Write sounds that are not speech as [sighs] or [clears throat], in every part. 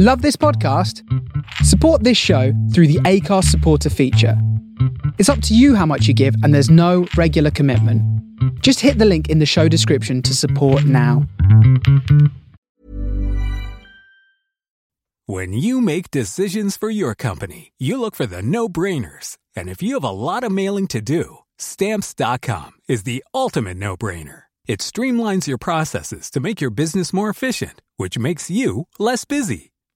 Love this podcast? Support this show through the Acast supporter feature. It's up to you how much you give, and there's no regular commitment. Just hit the link in the show description to support now. When you make decisions for your company, you look for the no brainers. And if you have a lot of mailing to do, stamps.com is the ultimate no brainer. It streamlines your processes to make your business more efficient, which makes you less busy.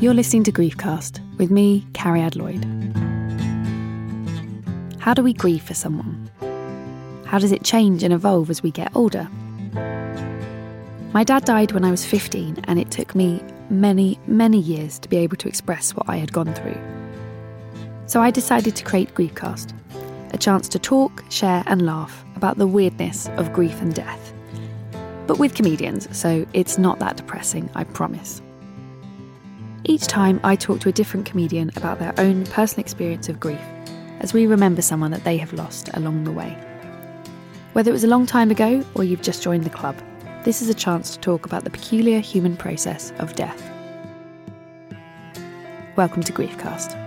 You're listening to Griefcast with me, Carrie Lloyd. How do we grieve for someone? How does it change and evolve as we get older? My dad died when I was 15, and it took me many, many years to be able to express what I had gone through. So I decided to create Griefcast, a chance to talk, share, and laugh about the weirdness of grief and death. But with comedians, so it's not that depressing, I promise. Each time, I talk to a different comedian about their own personal experience of grief as we remember someone that they have lost along the way. Whether it was a long time ago or you've just joined the club, this is a chance to talk about the peculiar human process of death. Welcome to Griefcast.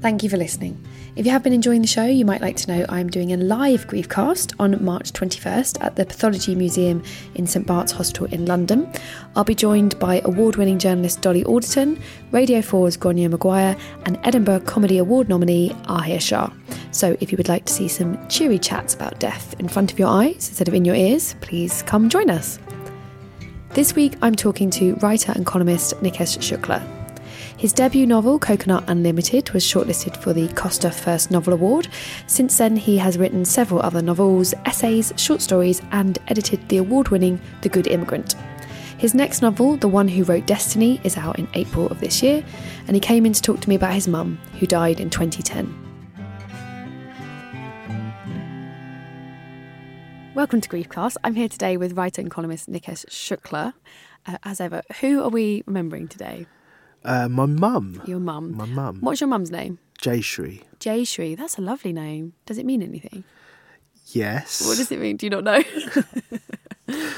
Thank you for listening. If you have been enjoying the show, you might like to know I'm doing a live Griefcast on March 21st at the Pathology Museum in St Bart's Hospital in London. I'll be joined by award winning journalist Dolly Alderton, Radio 4's Gráinne Maguire, and Edinburgh Comedy Award nominee Ahir Shah. So if you would like to see some cheery chats about death in front of your eyes instead of in your ears, please come join us. This week I'm talking to writer and columnist Nikesh Shukla. His debut novel, Coconut Unlimited, was shortlisted for the Costa First Novel Award. Since then, he has written several other novels, essays, short stories, and edited the award winning The Good Immigrant. His next novel, The One Who Wrote Destiny, is out in April of this year, and he came in to talk to me about his mum, who died in 2010. Welcome to Griefcast. I'm here today with writer and columnist Nikesh Shukla. Uh, as ever, who are we remembering today? Uh, my mum. Your mum. My mum. What's your mum's name? Jayshree. Jayshree. That's a lovely name. Does it mean anything? Yes. What does it mean? Do you not know? [laughs]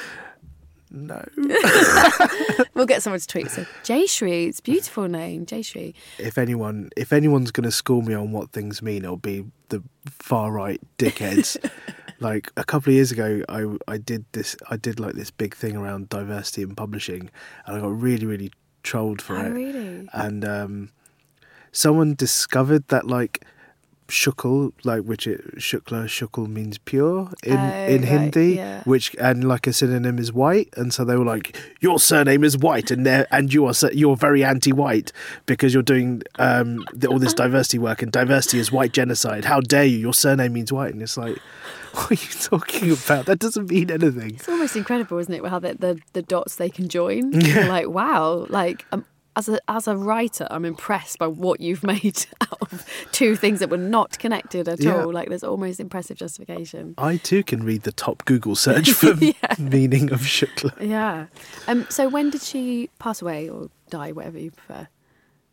No. [laughs] we'll get someone to tweet. So Jayshree, it's a beautiful name, Jayshree. if anyone, if anyone's going to school me on what things mean, it'll be the far right dickheads. [laughs] like a couple of years ago, I I did this. I did like this big thing around diversity in publishing, and I got really really trolled for Oh, it. really? and um, someone discovered that like shukl like which it shukla shukl means pure in Oh, in right, hindi yeah. which and like a synonym is white and so they were like your surname is white and there and you are you're very anti-white because you're doing um the, all this diversity work and diversity is white genocide how dare you your surname means white and it's like [laughs] what are you talking about that doesn't mean anything It's almost incredible, isn't it? How the, the, the dots they can join. [laughs] Yeah. Like, wow. Like, um, as a, as a writer, I'm impressed by what you've [laughs] made out of two things that were not connected at Yeah. all. Like, there's almost impressive justification. I too can read the top Google search for [laughs] Yeah. meaning of shukla Yeah. Um. So when did she pass away or die, whatever you prefer?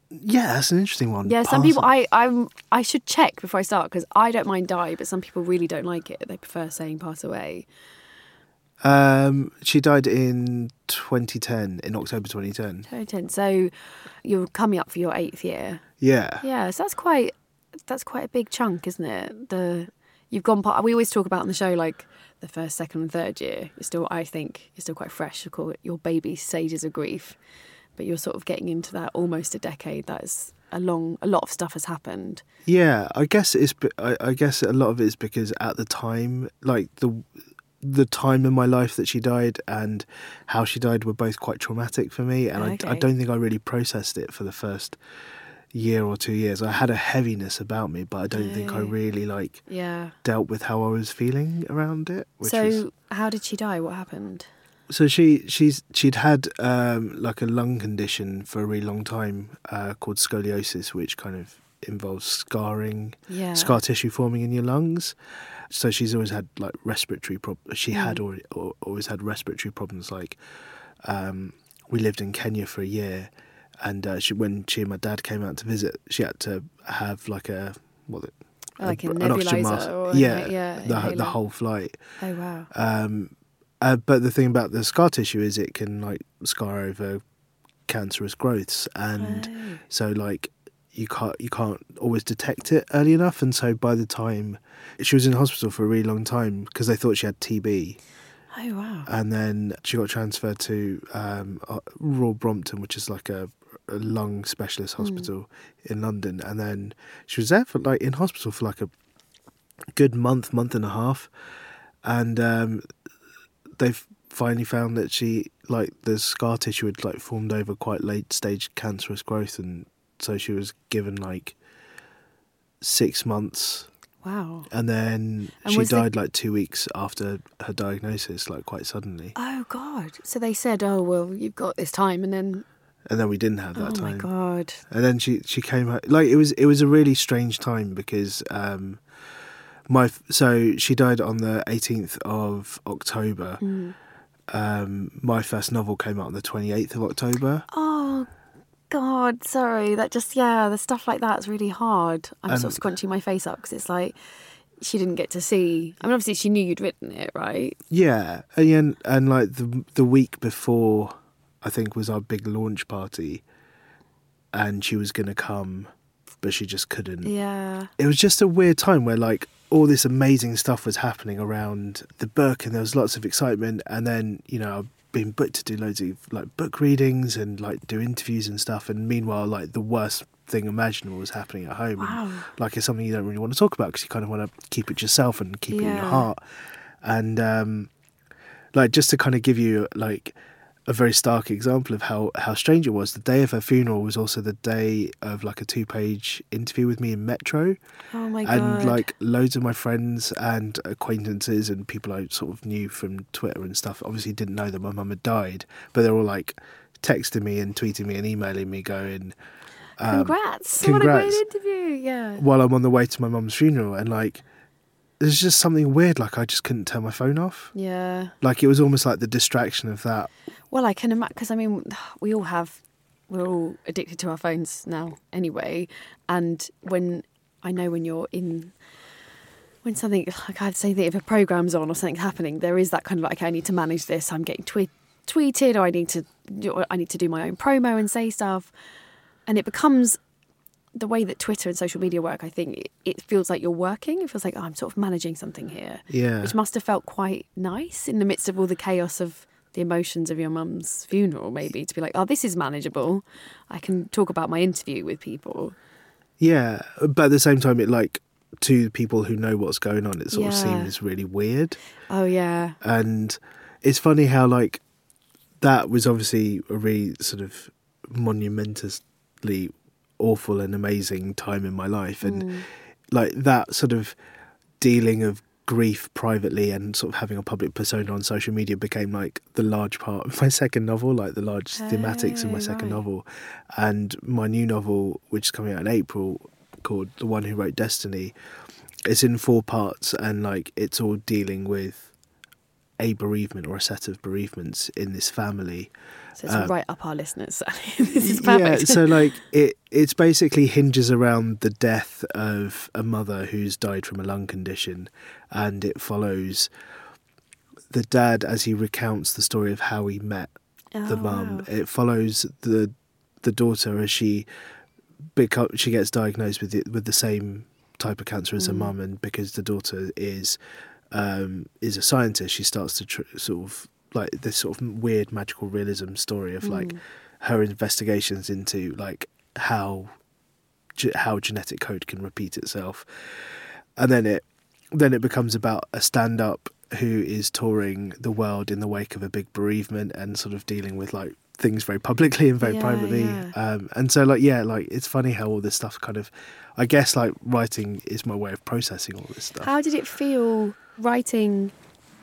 Yeah, that's an interesting one. Yeah, some Pass- people I I'm I should check before I start because I don't mind die, but some people really don't like it. They prefer saying pass away. Um, she died in 2010, in October 2010. Very tense. So you're coming up for your eighth year. Yeah. Yeah, so that's quite that's quite a big chunk, isn't it? The you've gone part. We always talk about on the show like the first, second, and third year. You're still, I think, you're still quite fresh. You call it your baby stages of grief, but you're sort of getting into that almost a decade. That is a long, a lot of stuff has happened. Yeah, I guess it's. I, I guess a lot of it is because at the time, like the the time in my life that she died and how she died were both quite traumatic for me, and I, I don't think I really processed it for the first year or two years. I had a heaviness about me, but I don't think I really like Yeah. dealt with how I was feeling around it. Which so, was, how did she die? What happened? so she she's she'd had um, like a lung condition for a really long time uh, called scoliosis, which kind of involves scarring Yeah. scar tissue forming in your lungs. So she's always had like respiratory problems. She had Mm. already, al- always had respiratory problems. Like um, we lived in Kenya for a year, and uh, she, when she and my dad came out to visit, she had to have like a what it- Like a br- an oxygen mask. or yeah, yeah, the, the whole flight. Oh wow. Um, uh, but the thing about the scar tissue is it can like scar over cancerous growths, and Oh. so like you can't you can't always detect it early enough. And so by the time she was in hospital for a really long time because they thought she had TB, Oh wow. and then she got transferred to um, uh, Royal Brompton, which is like a, a lung specialist Hmm. hospital in London, and then she was there for like in hospital for like a good month, month and a half, and um, they've finally found that she like the scar tissue had like formed over quite late stage cancerous growth, and so she was given like six months Wow. and then And she was the- died like two weeks after her diagnosis, like quite suddenly. Oh god. So they said, "Oh well, you've got this time," and then And then we didn't have that oh time. Oh my god. And then she she came out like it was it was a really strange time because um my so she died on the 18th of October. Mm. Um my first novel came out on the 28th of October. Oh god. Sorry. That just yeah. The stuff like that's really hard. I'm sort of scrunching my face up because it's like she didn't get to see. I mean, obviously she knew you'd written it, right? Yeah, and and like the the week before, I think was our big launch party, and she was gonna come, but she just couldn't. Yeah. It was just a weird time where like all this amazing stuff was happening around the book, and there was lots of excitement, and then you know Been booked to do loads of like book readings and like do interviews and stuff, and meanwhile like the worst thing imaginable was happening at home. and, like it's something you don't really want to talk about because you kind of want to keep it to yourself and keep it in your heart. And um, like just to kind of give you like a very stark example of how how strange it was. The day of her funeral was also the day of like a two page interview with me in Metro, Oh my god. and like loads of my friends and acquaintances and people I sort of knew from Twitter and stuff obviously didn't know that my mum had died, but they're all like texting me and tweeting me and emailing me going. um, congrats. What a great interview. Yeah. while I'm on the way to my mum's funeral, and like, there's just something weird. Like, I just couldn't turn my phone off. Yeah. Like, it was almost like the distraction of that. Well, I can imagine because I mean, we all have, we're all addicted to our phones now anyway. And when I know when you're in, when something like I'd say that if a program's on or something's happening, there is that kind of like okay, I need to manage this. I'm getting tweet, tweeted, or I need to, do, I need to do my own promo and say stuff, and it becomes the way that Twitter and social media work. I think it, it feels like you're working. It feels like oh, I'm sort of managing something here Yeah. which must have felt quite nice in the midst of all the chaos of the emotions of your mum's funeral, maybe to be like, oh, this is manageable. I can talk about my interview with people. Yeah. But at the same time, it like, to people who know what's going on, it sort of seems really weird. Oh, yeah. And it's funny how, like, that was obviously a really sort of monumentously awful and amazing time in my life. And Mm. like that sort of dealing of grief privately and sort of having a public persona on social media became like the large part of my [laughs] second novel, like the large thematics of my Oh, second right. novel. And my new novel, which is coming out in April, called The One Who Wrote Destiny, it's in four parts and like it's all dealing with a bereavement or a set of bereavements in this family. So it's Uh, right up our listeners. [laughs] this is Yeah, perfect. so [laughs] like it it's basically hinges around the death of a mother who's died from a lung condition and it follows the dad as he recounts the story of how he met the Oh, mum. wow. It follows the the daughter as she become she gets diagnosed with the, with the same type of cancer as her Mm. mum, and because the daughter is um, is a scientist, she starts to tr- sort of like this sort of weird magical realism story of like Mm. her investigations into like how ge- how genetic code can repeat itself, and then it then it becomes about a stand up who is touring the world in the wake of a big bereavement and sort of dealing with like things very publicly and very Yeah, privately yeah. um and so like yeah like it's funny how all this stuff kind of i guess like writing is my way of processing all this stuff How did it feel writing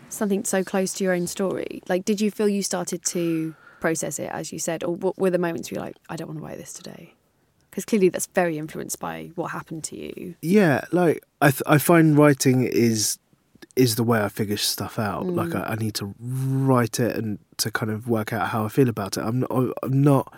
something so close to your own story? Like, did you feel you started to process it, as you said, or what were the moments where you're like, I don't want to write this today? Because clearly that's very influenced by what happened to you. yeah like i th- i find writing is is the way i figure stuff out like Mm. I, I need to write it and to kind of work out how i feel about it i'm not i'm not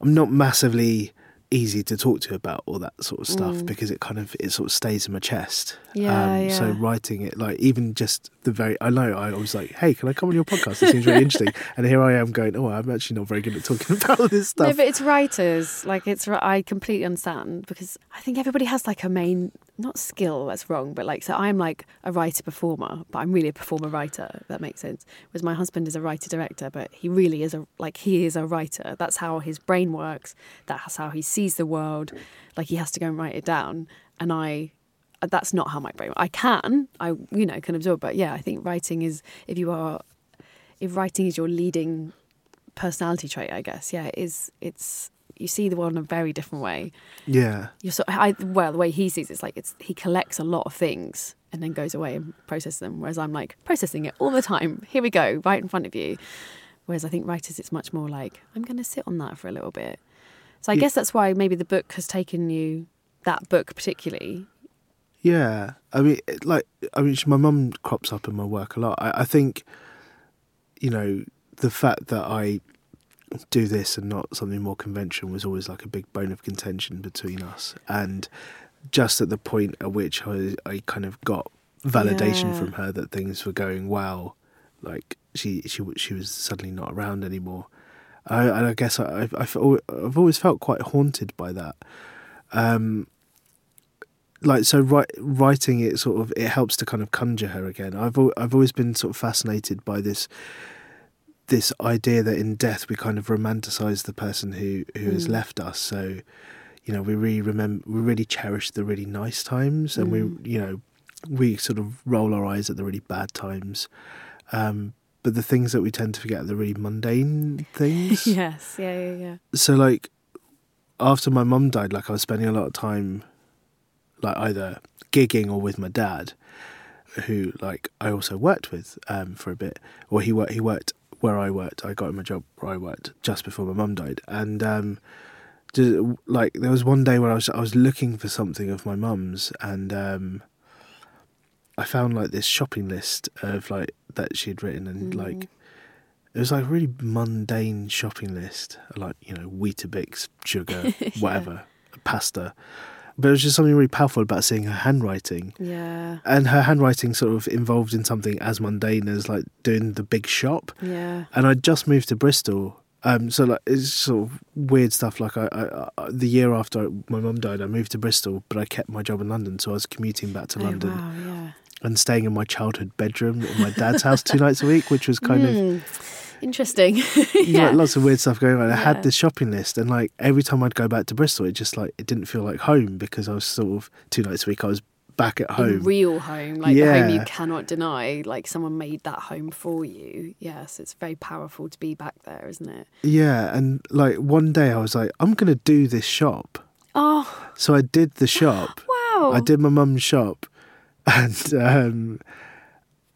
i'm not massively easy to talk to about all that sort of stuff Mm. because it kind of it sort of stays in my chest Yeah, so yeah. writing it like even just the very i know i was like hey can i come on your podcast it seems really interesting [laughs] and here i am going oh i'm actually not very good at talking [laughs] about this No, stuff but it's writers. Like it's, I completely understand because I think everybody has like a main, not skill. That's wrong, but like so I'm like a writer performer, but I'm really a performer writer. That makes sense. Whereas my husband is a writer director, but he really is a like he is a writer. That's how his brain works. That's how he sees the world. Like he has to go and write it down, and I. That's not how my brain. I can, I you know, can absorb, but yeah, I think writing is if you are, if writing is your leading personality trait, I guess. Yeah, it is it's you see the world in a very different way. yeah You're sort I well, the way he sees it's like it's he collects a lot of things and then goes away and processes them. Whereas I'm like processing it all the time. Here we go, right in front of you. Whereas I think writers it's much more like, I'm gonna sit on that for a little bit. So I Yeah. guess that's why maybe the book has taken you that book particularly. Yeah, I mean, like, I mean, my mum crops up in my work a lot. I, I think, you know, the fact that I do this and not something more conventional was always like a big bone of contention between us. And just at the point at which I, I kind of got validation Yeah. from her that things were going well, like she she she was suddenly not around anymore. I, and I guess I, I've I've I've always felt quite haunted by that. Um, like so write, writing it sort of it helps to kind of conjure her again i've al- i've always been sort of fascinated by this this idea that in death we kind of romanticize the person who who has Mm. left us so you know we really remember we really cherish the really nice times and Mm. we you know we sort of roll our eyes at the really bad times um but the things that we tend to forget are the really mundane [laughs] things yes, yeah, yeah, yeah. so like after my mum died like i was spending a lot of time like either gigging or with my dad who like i also worked with um for a bit. Or he worked he worked where i worked. I got him a job where i worked just before my mum died. And um just, like there was one day where i was i was looking for something of my mum's and um i found like this shopping list of like that she had written and Mm. like it was like a really mundane shopping list, like you know Weetabix, sugar, [laughs] whatever, pasta. But it was just something really powerful about seeing her handwriting, Yeah, and her handwriting sort of involved in something as mundane as like doing the big shop. yeah. And I just moved to Bristol, um, so like it's sort of weird stuff. Like I, I, I the year after my mum died, I moved to Bristol, but I kept my job in London, so I was commuting back to Oh, London wow, yeah. and staying in my childhood bedroom in my dad's house two nights a week, which was kind of Mm, interesting. [laughs] yeah. yeah. like lots of weird stuff going on. I Yeah. had this shopping list, and like every time I'd go back to Bristol, it just like it didn't feel like home because I was sort of two nights a week. I was back at In home. real home, like the home you cannot deny, like someone made that home for you. Yes, it's very powerful to be back there, isn't it? yeah, and like one day I was like, I'm gonna do this shop. Oh, So I did the shop. [gasps] wow. I did my mum's shop, [laughs] and um,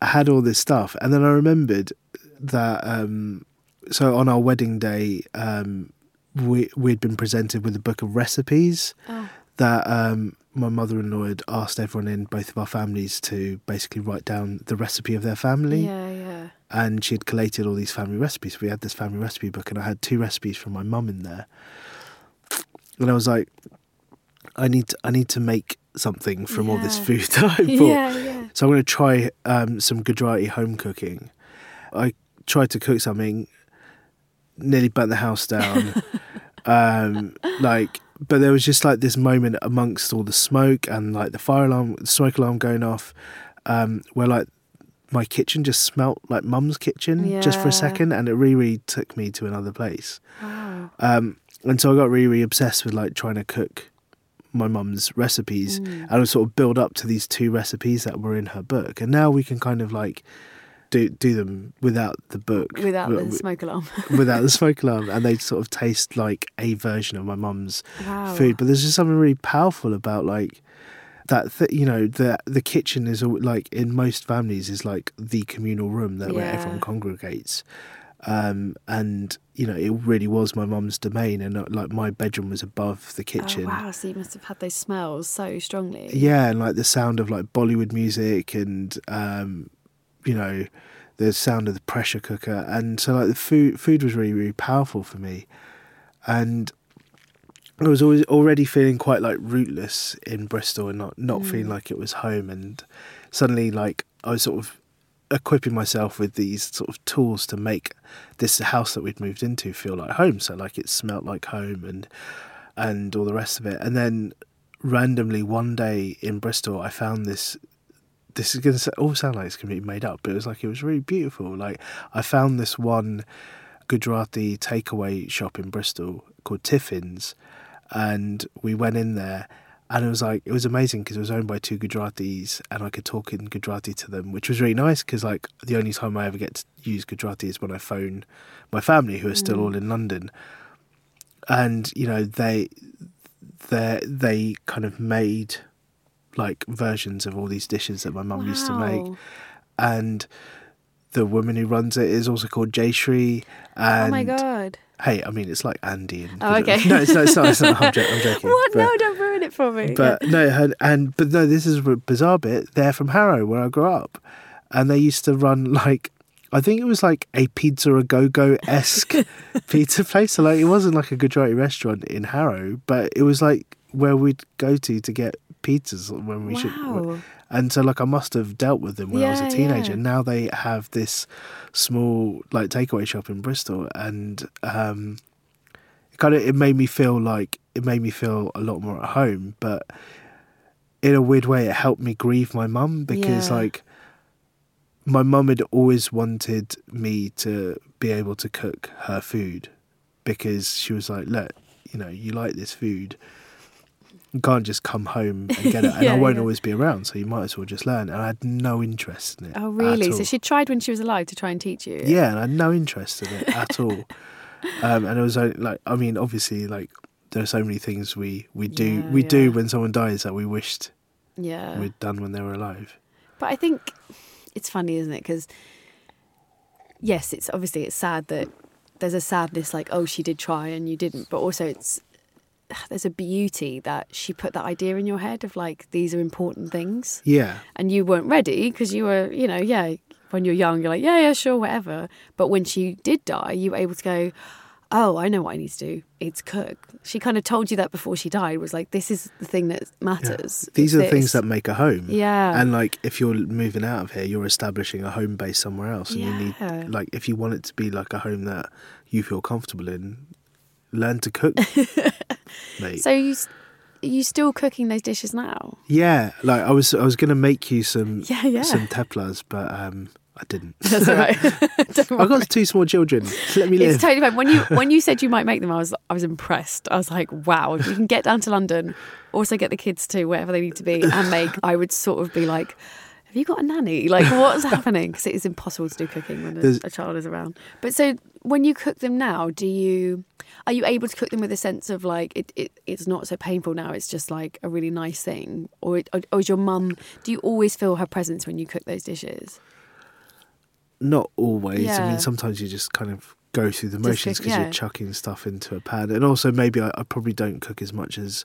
I had all this stuff, and then I remembered that. Um, so on our wedding day, um, we we'd been presented with a book of recipes. Oh, that um, my mother-in-law had asked everyone in both of our families to basically write down the recipe of their family, yeah, yeah. and she had collated all these family recipes. We had this family recipe book, and I had two recipes from my mum in there, and I was like, I need to, I need to make something from all this food [laughs] that I bought. Yeah, yeah. So I'm going to try um, some Gujarati home cooking. I tried to cook something, nearly burnt the house down. [laughs] um, like, but there was just like this moment amongst all the smoke and like the fire alarm, the smoke alarm going off, um, where like my kitchen just smelt like mum's kitchen just for a second, and it really, really took me to another place. Wow. Um, and so I got really, really obsessed with like trying to cook my mum's recipes Mm. and I sort of build up to these two recipes that were in her book. And now we can kind of like do do them without the book, Without wi- the smoke alarm. [laughs] without the smoke alarm, and they sort of taste like a version of my mum's Wow. food. But there's just something really powerful about like that. Th- you know, the the kitchen is like in most families is like the communal room that where everyone congregates. Um, and you know, it really was my mum's domain, and uh, like my bedroom was above the kitchen. Oh, wow. So you must have had those smells so strongly. Yeah, and like the sound of like Bollywood music and um, you know, the sound of the pressure cooker and so like the food food was really, really powerful for me. And I was always already feeling quite like rootless in Bristol and not, not feeling mm. like it was home and suddenly like I was sort of equipping myself with these sort of tools to make this house that we'd moved into feel like home. So like it smelt like home and and all the rest of it. And then randomly one day in Bristol, I found this. This is going to all sound like it's going to be made up, but it was like it was really beautiful. Like I found this one Gujarati takeaway shop in Bristol called Tiffin's, and we went in there. And it was like it was amazing because it was owned by two Gujaratis, and I could talk in Gujarati to them, which was really nice. Because like the only time I ever get to use Gujarati is when I phone my family, who are still mm. all in London, and you know they they they kind of made like versions of all these dishes that my mum used to make and the woman who runs it is also called Jayshree and Oh my god. hey I mean it's like Andy and Oh, okay. [laughs] no it's not, it's not, it's not I'm, jo- I'm [laughs] joking What? but, no, don't ruin it for me. but no her, and but no this is a bizarre bit they're from Harrow where I grew up and they used to run like I think it was like a pizza a go go esque [laughs] pizza place. So like it wasn't like a Gujarati restaurant in Harrow, but it was like where we'd go to to get pizzas when we should. And so like I must have dealt with them when I was a teenager. yeah. Now they have this small like takeaway shop in Bristol, and um, it kind of it made me feel like it made me feel a lot more at home, but in a weird way, it helped me grieve my mum because Yeah. like my mum had always wanted me to be able to cook her food because she was like, look, you know, you like this food. You can't just come home and get [laughs] it, and Yeah, I won't yeah. always be around, so you might as well just learn. And I had no interest in it. Oh, really? So she tried when she was alive to try and teach you? Yeah, and I had no interest in it at all. [laughs] Um, and it was only, like, I mean, obviously, like there are so many things we we do Yeah, we do when someone dies that we wished Yeah. we'd done when they were alive. But I think it's funny, isn't it? Because yes, it's obviously it's sad that there's a sadness like, oh, she did try and you didn't. But also, it's [sighs] there's a beauty that she put that idea in your head of like these are important things, Yeah, and you weren't ready because you were, you know, yeah. When you're young, you're like, yeah, yeah, sure, whatever. But when she did die, you were able to go, oh, I know what I need to do. It's cook. She kind of told you that before she died. Was like, this is the thing that yeah. matters. These It's are the things that make a home. Yeah. and like if you're moving out of here, you're establishing a home base somewhere else, and you Yeah. need like if you want it to be like a home that you feel comfortable in, learn to cook, [laughs] mate. So you are you still cooking those dishes now? yeah, like I was I was gonna make you some Yeah, yeah. some theplas, but um I didn't. [laughs] That's all right. [laughs] I've got two small children. Let me live. It's totally fine. When you when you said you might make them, I was I was impressed. I was like, wow, if you can get down to London, also get the kids to wherever they need to be and make, I would sort of be like, have you got a nanny? Like, what's [laughs] happening? Because it is impossible to do cooking when a, a child is around. But so when you cook them now, do you are you able to cook them with a sense of like it, it it's not so painful now? It's just like a really nice thing, or it, or is your mum? Do you always feel her presence when you cook those dishes? Not always. I mean, sometimes you just kind of go through the motions because yeah. you're chucking stuff into a pan, and also maybe I, I probably don't cook as much as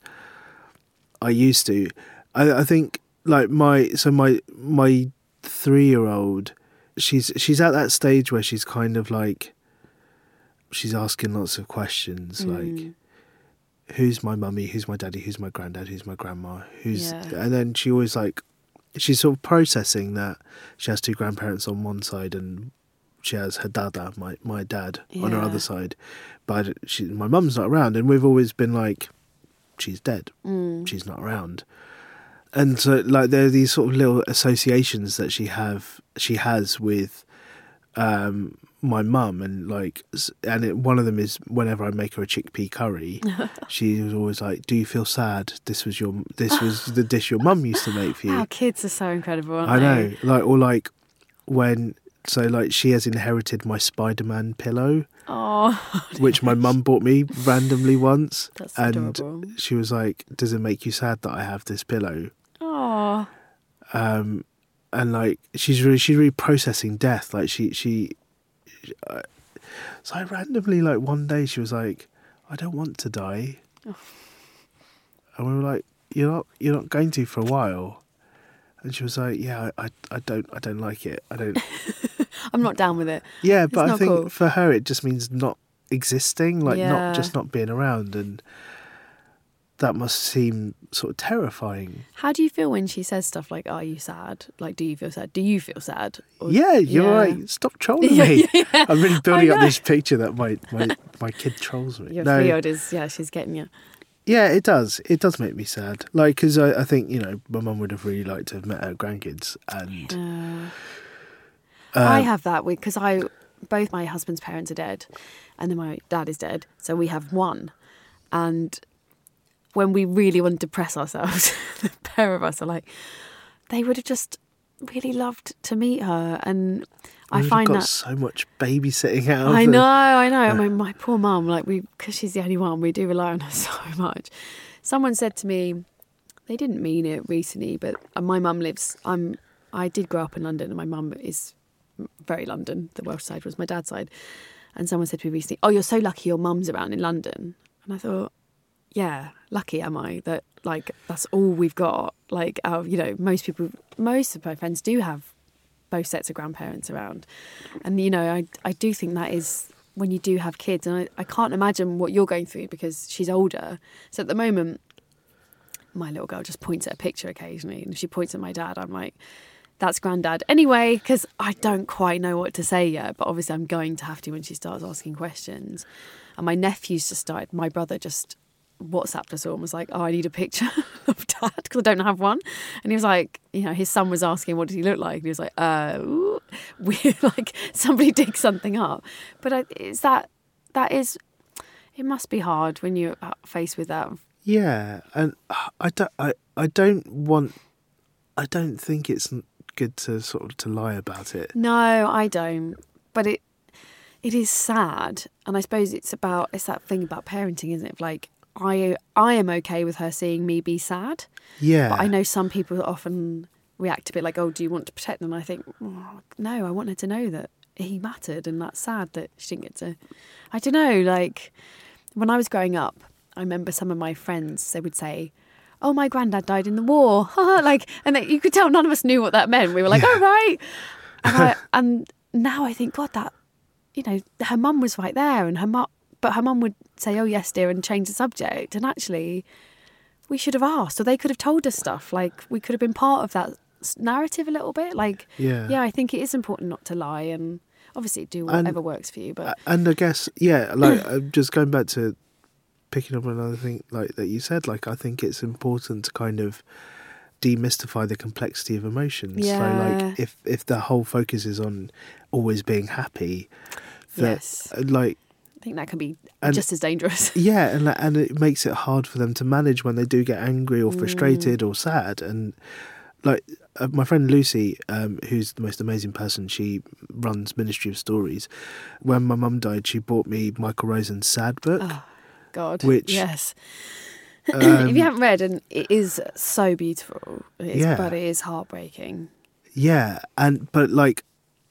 I used to. I, I think like my so my my three year old, she's she's at that stage where she's kind of like she's asking lots of questions Mm. like who's my mummy, who's my daddy, who's my granddad, who's my grandma, who's Yeah. and then she always like she's sort of processing that she has two grandparents on one side and she has her dada, my my dad, on her other side, but she, my mum's not around, and we've always been like, she's dead, Mm. she's not around, and so like there are these sort of little associations that she have she has with um my mum and like and it, one of them is whenever I make her a chickpea curry, [laughs] she was always like, "Do you feel sad? This was your this was [laughs] the dish your mum used to make for you." Our kids are so incredible, aren't I they? know, like or like when so like she has inherited my Spider-Man pillow, Oh, [laughs] which my mum bought me randomly once, That's and adorable. she was like, "Does it make you sad that I have this pillow?" Oh, Um, and like she's really she's really processing death. Like she she, uh, so I randomly like one day she was like, "I don't want to die," and we were like, "You're not you're not going to for a while." And she was like, "Yeah, I, I, I don't I don't like it. I don't." [laughs] I'm not down with it. Yeah, but I think cool. for her it just means not existing, like Yeah. not just not being around, and that must seem sort of terrifying. How do you feel when she says stuff like, "Are you sad?" Like, do you feel sad? Do you feel sad? Or- Yeah, you're Yeah. right. Stop trolling [laughs] Yeah, me. yeah. I'm really building up this picture that my my, [laughs] my kid trolls me. Your no, is yeah, she's getting you. yeah, it does. It does make me sad. Like, because I, I think you know, my mum would have really liked to have met her grandkids, and Uh, uh, I have that because I both my husband's parents are dead, and then my dad is dead, so we have one. And when we really want to depress ourselves, [laughs] the pair of us are like, they would have just really loved to meet her, and I find got that so much babysitting out. I know, I know. I mean, my poor mum, like we, because she's the only one, we do rely on her [laughs] so much. Someone said to me, they didn't mean it recently, but uh, my mum lives. I'm. I did grow up in London, and my mum is very London. The Welsh side was my dad's side, and someone said to me recently, "Oh, you're so lucky your mum's around in London." And I thought, yeah, lucky am I that like that's all we've got. Like, you know, most people, most of my friends do have both sets of grandparents around, and you know, I I do think that is when you do have kids, and I, I can't imagine what you're going through because she's older. So at the moment, my little girl just points at a picture occasionally, and if she points at my dad, I'm like. That's granddad. Anyway, because I don't quite know what to say yet, but obviously I'm going to have to when she starts asking questions. And my nephew's just started, my brother just WhatsApped us all and was like, "Oh, I need a picture [laughs] of dad because I don't have one." And he was like, you know, his son was asking, "What does he look like?" And he was like, "Uh, ooh." we like somebody dig something up." But I, is that that is it must be hard when you're faced with that. Yeah, and I don't. I, I don't want. I don't think it's good to sort of to lie about it. No, I don't. But it it is sad, and I suppose it's about it's that thing about parenting, isn't it? Like I I am okay with her seeing me be sad. Yeah, But I know some people often react a bit like, "Oh, do you want to protect them?" And I think, oh, no, I want her to know that he mattered, and that's sad that she didn't get to. I don't know. Like when I was growing up, I remember some of my friends they would say. Oh, my granddad died in the war. [laughs] like, and they, you could tell none of us knew what that meant. We were like, "Oh, right." And, I, [laughs] and now I think, God, that you know, her mum was right there, and her mum, but her mum would say, "Oh, yes, dear," and change the subject. And actually, we should have asked, or they could have told us stuff. Like we could have been part of that narrative a little bit. Like, Yeah. yeah, I think it is important not to lie, and obviously do And- whatever works for you. But and I guess yeah, like [clears throat] uh, just going back to picking up on another thing like that you said. Like I think it's important to kind of demystify the complexity of emotions. So Yeah. like if if the whole focus is on always being happy, that Yes. uh, like think that can be And- just as dangerous. [laughs] Yeah, and and it makes it hard for them to manage when they do get angry or frustrated or sad. And like uh, my friend Lucy, um, who's the most amazing person, she runs Ministry of Stories. When my mum died, she bought me Michael Rosen's Sad book. Oh, God, Which, yes. um, [clears throat] if you haven't read, and it is so beautiful, it is, Yeah. but it is heartbreaking. Yeah, and but like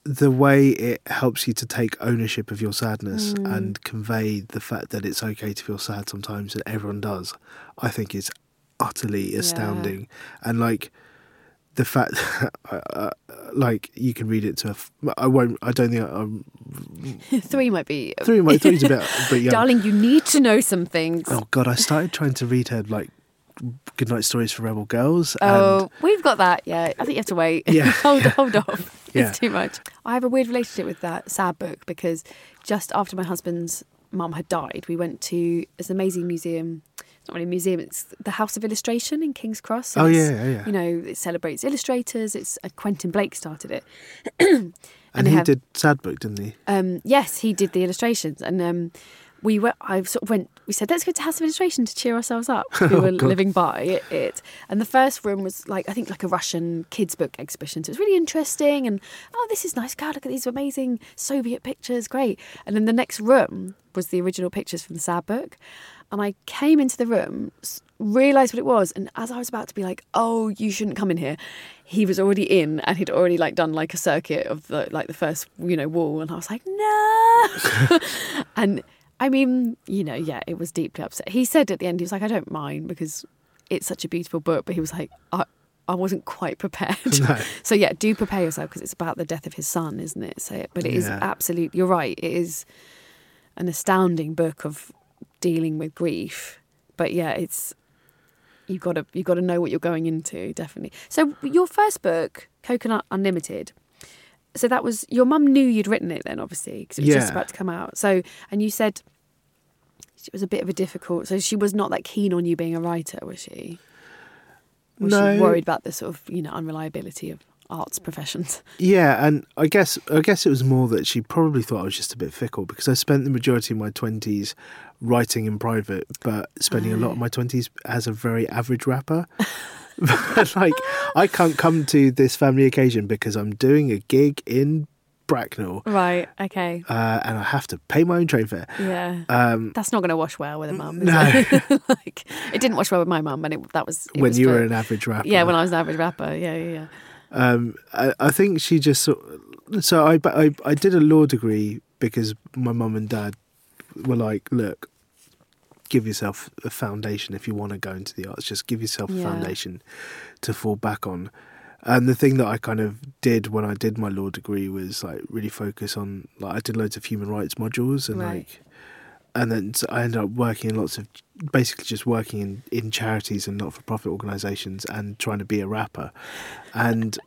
the way it helps you to take ownership of your sadness Mm. and convey the fact that it's okay to feel sad sometimes, and everyone does, I think is utterly astounding. And like the fact, [laughs] uh, uh, like you can read it to, a f- I won't, I don't think I'm [laughs] Three might be. three. My three's a bit, but [laughs] yeah. Darling, you need to know some things. Oh God, I started trying to read her like goodnight stories for rebel girls. and Oh, we've got that. Yeah, I think you have to wait. Yeah, [laughs] hold hold off. Yeah. It's too much. I have a weird relationship with that sad book because just after my husband's mum had died, we went to this amazing museum. It's not really a museum; it's the House of Illustration in King's Cross. Oh, yeah, yeah, yeah. You know, it celebrates illustrators. It's uh, Quentin Blake started it. [clears throat] And, they he have- did Sad Book, didn't he? Um, yes, he did the illustrations, and um, we were. I sort of went. We said, "Let's go to House of Illustration to cheer ourselves up." [laughs] We oh, were Oh, living by it, it, and the first room was like I think like a Russian kids book exhibition. So it was really interesting, and oh, this is nice. God, look at these amazing Soviet pictures, great. And then the next room was the original pictures from the Sad Book, and I came into the room. Realized what it was, and as I was about to be like, "Oh, you shouldn't come in here," he was already in, and he'd already like done like a circuit of the like the first you know wall, and I was like, "No!" [laughs] [laughs] and I mean, you know, yeah, it was deeply upset. He said at the end, he was like, "I don't mind because it's such a beautiful book," but he was like, "I, I wasn't quite [laughs] prepared." No. so yeah, do prepare yourself because it's about the death of his son, isn't it? So, but it is Yeah. absolutely. You're right. It is an astounding book of dealing with grief. But yeah, it's you got to you got to know what you're going into definitely. So your first book, Coconut Unlimited. So that was your mum knew you'd written it then, obviously, because it was just about to come out. So and you said it was a bit of a difficult. So she was not that keen on you being a writer, was she? Was No. she worried about the sort of you know unreliability of arts professions? Yeah, and I guess I guess it was more that she probably thought I was just a bit fickle because I spent the majority of my twenties writing in private, but spending a lot of my twenties as a very average rapper. But, [laughs] like I can't come to this family occasion because I'm doing a gig in Bracknell, Right. Okay. uh, and I have to pay my own train fare. Yeah. Um, That's not going to wash well with a mum. no. it? [laughs] like it didn't wash well with my mum, and it, that was it when was you were an average rapper, yeah, when I was an average rapper. Yeah, yeah, yeah. Um, I, I think she just sort. So I, I I did a law degree because my mum and dad were like, look, give yourself a foundation if you want to go into the arts. Just give yourself a foundation to fall back on. And the thing that I kind of did when I did my law degree was like really focus on like I did loads of human rights modules and Right. like and then I ended up working in lots of basically just working in, in charities and not for profit organisations and trying to be a rapper, and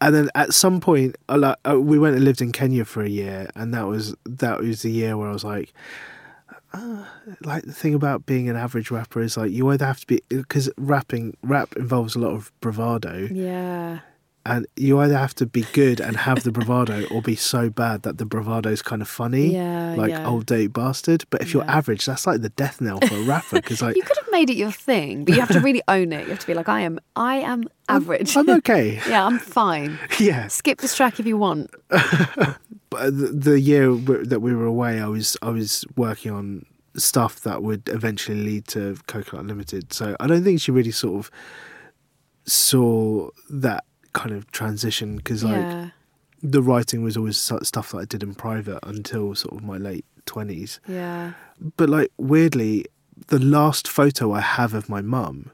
and then at some point like uh, we went and lived in Kenya for a year, and that was that was the year where I was like. Uh, like the thing about being an average rapper is like you either have to be because rapping rap involves a lot of bravado Yeah. and you either have to be good and have the bravado or be so bad that the bravado is kind of funny Yeah, like yeah. old date bastard but if you're average that's like the death knell for a rapper because [laughs] like You could made it your thing, but you have to really [laughs] own it. You have to be like, I am, I am average. i'm okay [laughs] yeah, I'm fine. [laughs] yeah Skip this track if you want. but the, the year that we were away i was i was working on stuff that would eventually lead to coconut unlimited so i don't think she really sort of saw that kind of transition because like yeah. the writing was always stuff that i did in private until sort of my late 20s Yeah. but like weirdly the last photo i have of my mum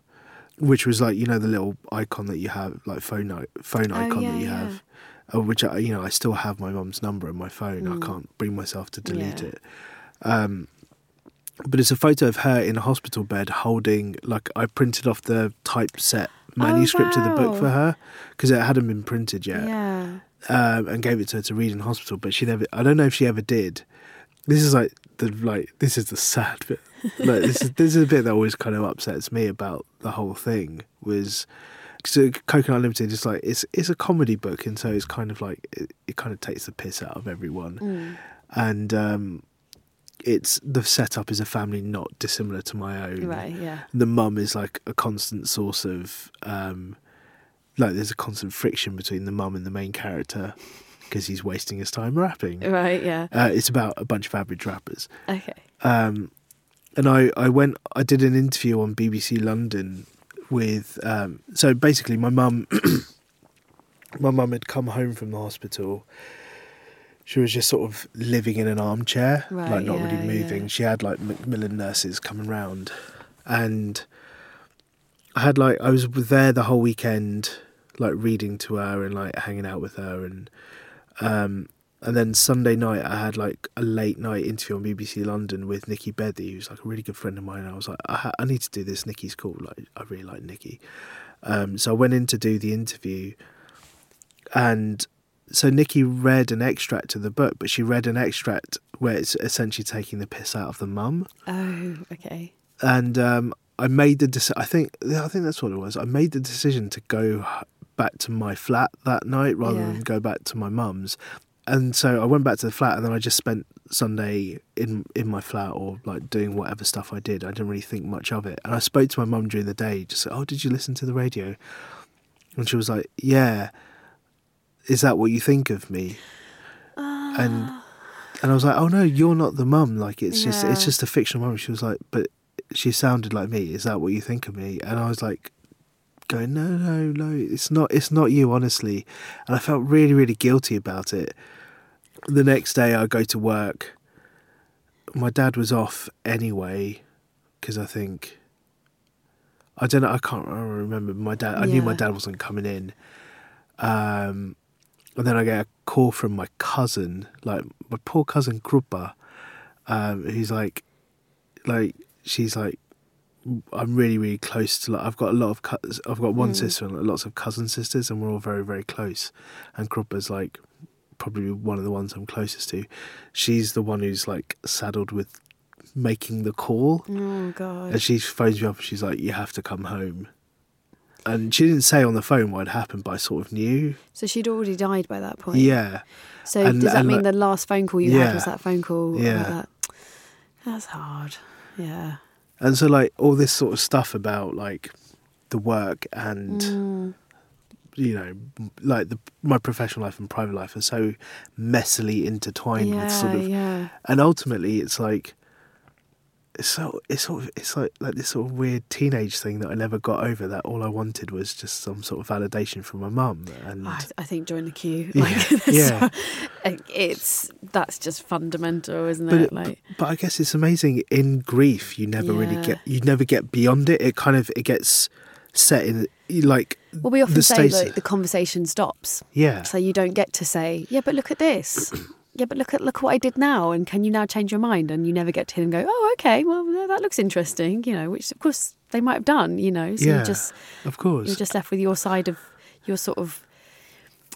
which was like you know the little icon that you have like phone phone Oh, icon yeah, that you yeah. have uh, which I, you know i still have my mum's number in my phone Mm. i can't bring myself to delete Yeah. it um but it's a photo of her in a hospital bed holding like i printed off the typeset manuscript of the book Oh, for her because it hadn't been printed yet Yeah. um, and gave it to her to read in hospital, but she never. I don't know if she ever did. This is like the like this is the sad bit. Like this is this is a bit that always kind of upsets me about the whole thing was. So Coconut Unlimited is like it's it's a comedy book, and so it's kind of like it, it kind of takes the piss out of everyone, Mm. and um, it's the setup is a family not dissimilar to my own Right. Yeah. the mum is like a constant source of um like there's a constant friction between the mum and the main character because he's wasting his time rapping Right. Yeah. uh, it's about a bunch of average rappers Okay. um and i i went i did an interview on bbc london with um so basically my mum [coughs] my mum had come home from the hospital she was just sort of living in an armchair, Right, like not yeah, really moving. yeah. She had like Macmillan nurses coming round, and I had like I was there the whole weekend, like reading to her and like hanging out with her, and um, and then Sunday night I had like a late night interview on BBC London with Nikki Bedi, who's like a really good friend of mine. I was like, I, ha- I need to do this. Nikki's cool. Like I really like Nikki. Um, so I went in to do the interview, and so Nikki read an extract of the book, but she read an extract where it's essentially taking the piss out of the mum. Oh, okay. and um, I made the decision. I think I think that's what it was. I made the decision to go back to my flat that night rather Yeah. than go back to my mum's. And so I went back to the flat, and then I just spent Sunday in in my flat or like doing whatever stuff I did. I didn't really think much of it. And I spoke to my mum during the day, just oh, did you listen to the radio? And she was like, yeah. Is that what you think of me? and ah. and I was like, oh no, you're not the mum. Like it's just it's just a fictional mum. She was like, but she sounded like me. Is that what you think of me? And I was like, going, no, no, no, it's not. It's not you, honestly. And I felt really, really guilty about it. The next day, I go to work. My dad was off anyway, because I think I don't know. I can't remember. My dad. I knew my dad wasn't coming in. Um, and then I get a call from my cousin, like my poor cousin Krupa, um, who's like, like she's like, I'm really really close to. Like, I've got a lot of, cou- I've got one Mm. sister and lots of cousin sisters, and we're all very very close. And Krupa's like probably one of the ones I'm closest to. She's the one who's like saddled with making the call. Oh god. And she phones me up and she's like, You have to come home. And she didn't say on the phone what had happened, but I sort of knew. So she'd already died by that point. Yeah. So And- does that mean like- the last phone call you Yeah. had was that phone call? Yeah. that? That's hard. Yeah. And so, like, all this sort of stuff about, like, the work and, Mm. you know, like the my professional life and private life are so messily intertwined yeah. with sort of. yeah. And ultimately, it's like. It's so it's sort of it's like like this sort of weird teenage thing that I never got over. That all I wanted was just some sort of validation from my mum, and I, I think join the queue. Yeah, Like, [laughs] yeah. it's that's just fundamental, isn't but, it? Like, but I guess it's amazing in grief you never really get you never get beyond it it kind of it gets set in like well, we often the say that the conversation stops, yeah so you don't get to say, "Yeah, but look at this." [clears throat] Yeah, but look at look what I did now, and can you now change your mind? And you never get to hear them go, "Oh, okay, well that looks interesting," you know, which of course they might have done, you know. So Yeah, you just of course you're just left with your side of your sort of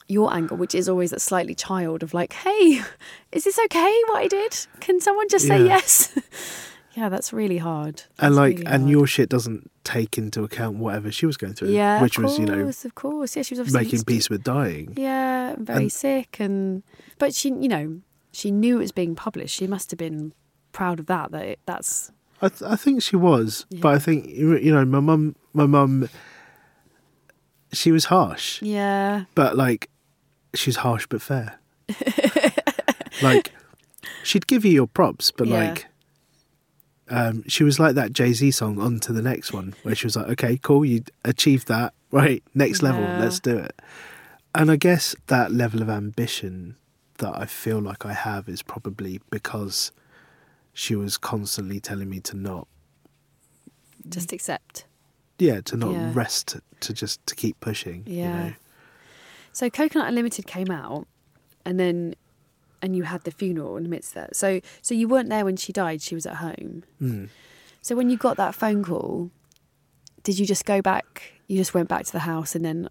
your angle, which is always that slightly child of like, hey, [laughs] is this okay what I did? Can someone just say yes? [laughs] yeah, that's really hard. and like really and hard. your shit doesn't take into account whatever she was going through yeah, which of was you know course, of course, yeah, she was obviously making peace with dying Yeah, very And- sick, and but she, you know, she knew it was being published. She must have been proud of that. That it, that's I, th- I think she was but I think you you know my mum my mum she was harsh yeah, but like she's harsh but fair [laughs] like she'd give you your props but Yeah. like um she was like that jay-z song on to the next one where she was like okay cool you achieved that right next level Yeah. let's do it and i guess that level of ambition that i feel like i have is probably because she was constantly telling me to not just accept. yeah to not Yeah. rest to just to keep pushing Yeah. you know So Coconut Unlimited came out, and then and you had the funeral in the midst of that. So so you weren't there when she died. She was at home. Mm. So when you got that phone call, did you just go back? You just went back to the house, and then.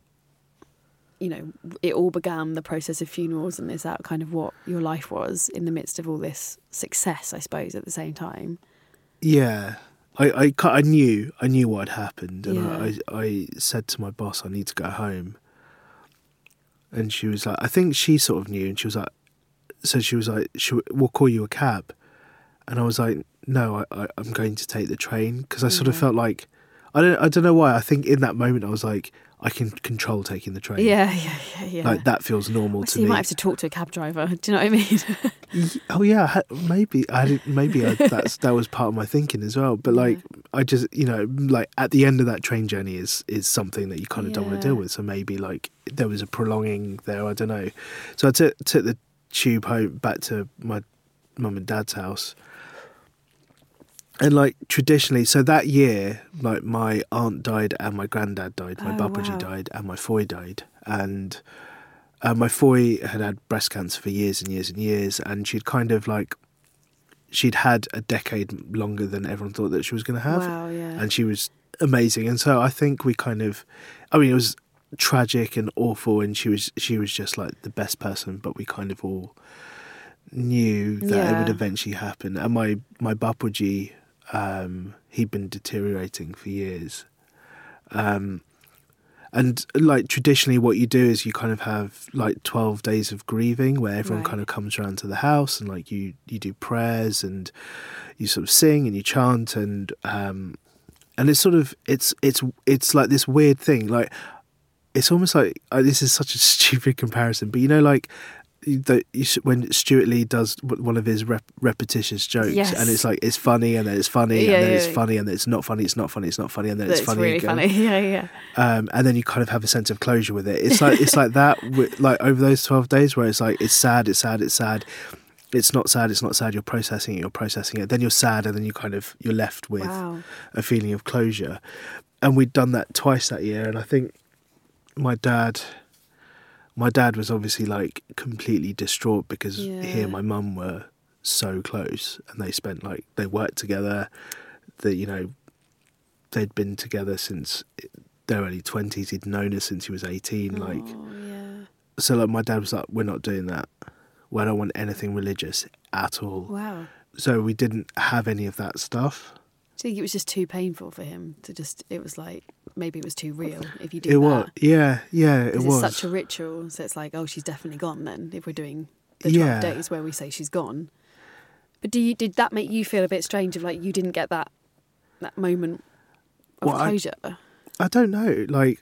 You know, it all began the process of funerals, and is that kind of what your life was in the midst of all this success, I suppose, at the same time? Yeah, I, I, I knew I knew what had happened, and Yeah. I, I, I said to my boss, I need to go home. And she was like, I think she sort of knew, and she was like, so she was like, we- we'll call you a cab, and I was like, no, I, I'm going to take the train because I sort of mm-hmm. felt like, I don't, I don't know why. I think in that moment I was like, I can control taking the train. Yeah, yeah, yeah, yeah. like that feels normal to you me. You might have to talk to a cab driver. Do you know what I mean? [laughs] Oh yeah, maybe I maybe I, that's that was part of my thinking as well. But like, I just you know, like at the end of that train journey is is something that you kind of don't want to deal with. So maybe like there was a prolonging there. I don't know. So I took took the tube home back to my mum and dad's house. And like traditionally, so that year, like my aunt died and my granddad died, my Oh, babaji wow. died and my foy died, and uh, my foy had had breast cancer for years and years and years, and she'd kind of like she'd had a decade longer than everyone thought that she was going to have, wow, yeah. and she was amazing. And so I think we kind of, I mean, it was tragic and awful, and she was she was just like the best person, but we kind of all knew that it would eventually happen. And my my bapuji, um, he'd been deteriorating for years. Um, and like traditionally, what you do is you kind of have like twelve days of grieving, where everyone Right. kind of comes around to the house and like you you do prayers and you sort of sing and you chant and um, and it's sort of it's it's it's like this weird thing like it's almost like uh, this is such a [laughs] stupid comparison but you know like the, you, when Stewart Lee does one of his rep- repetitious jokes Yes. and it's like it's funny and then it's funny Yeah, and then yeah, it's yeah. funny and then it's not funny it's not funny it's not funny and then That's it's funny really again. funny. [laughs] Yeah, yeah. um, and then you kind of have a sense of closure with it. It's like it's like that, with, like over those twelve days, where it's like it's sad, it's sad, it's sad. It's not sad, it's not sad. You're processing it, you're processing it. Then you're sad, and then you kind of you're left with Wow. a feeling of closure. And we'd done that twice that year, and I think my dad, my dad was obviously like completely distraught because he and my mum were so close, and they spent like they worked together. That you know they'd been together since their early twenties. He'd known her since he was eighteen. Like Oh, yeah. so, like my dad was like, "We're not doing that. We don't want anything religious at all." Wow. So we didn't have any of that stuff. Do you think it was just too painful for him to just? It was like maybe it was too real. If you do It that, was, yeah, yeah, it was. it's such a ritual. So it's like, oh, she's definitely gone. Then if we're doing the Yeah. twelve days where we say she's gone. But do you did that make you feel a bit strange of like you didn't get that that moment of Well, closure? I don't know. Like,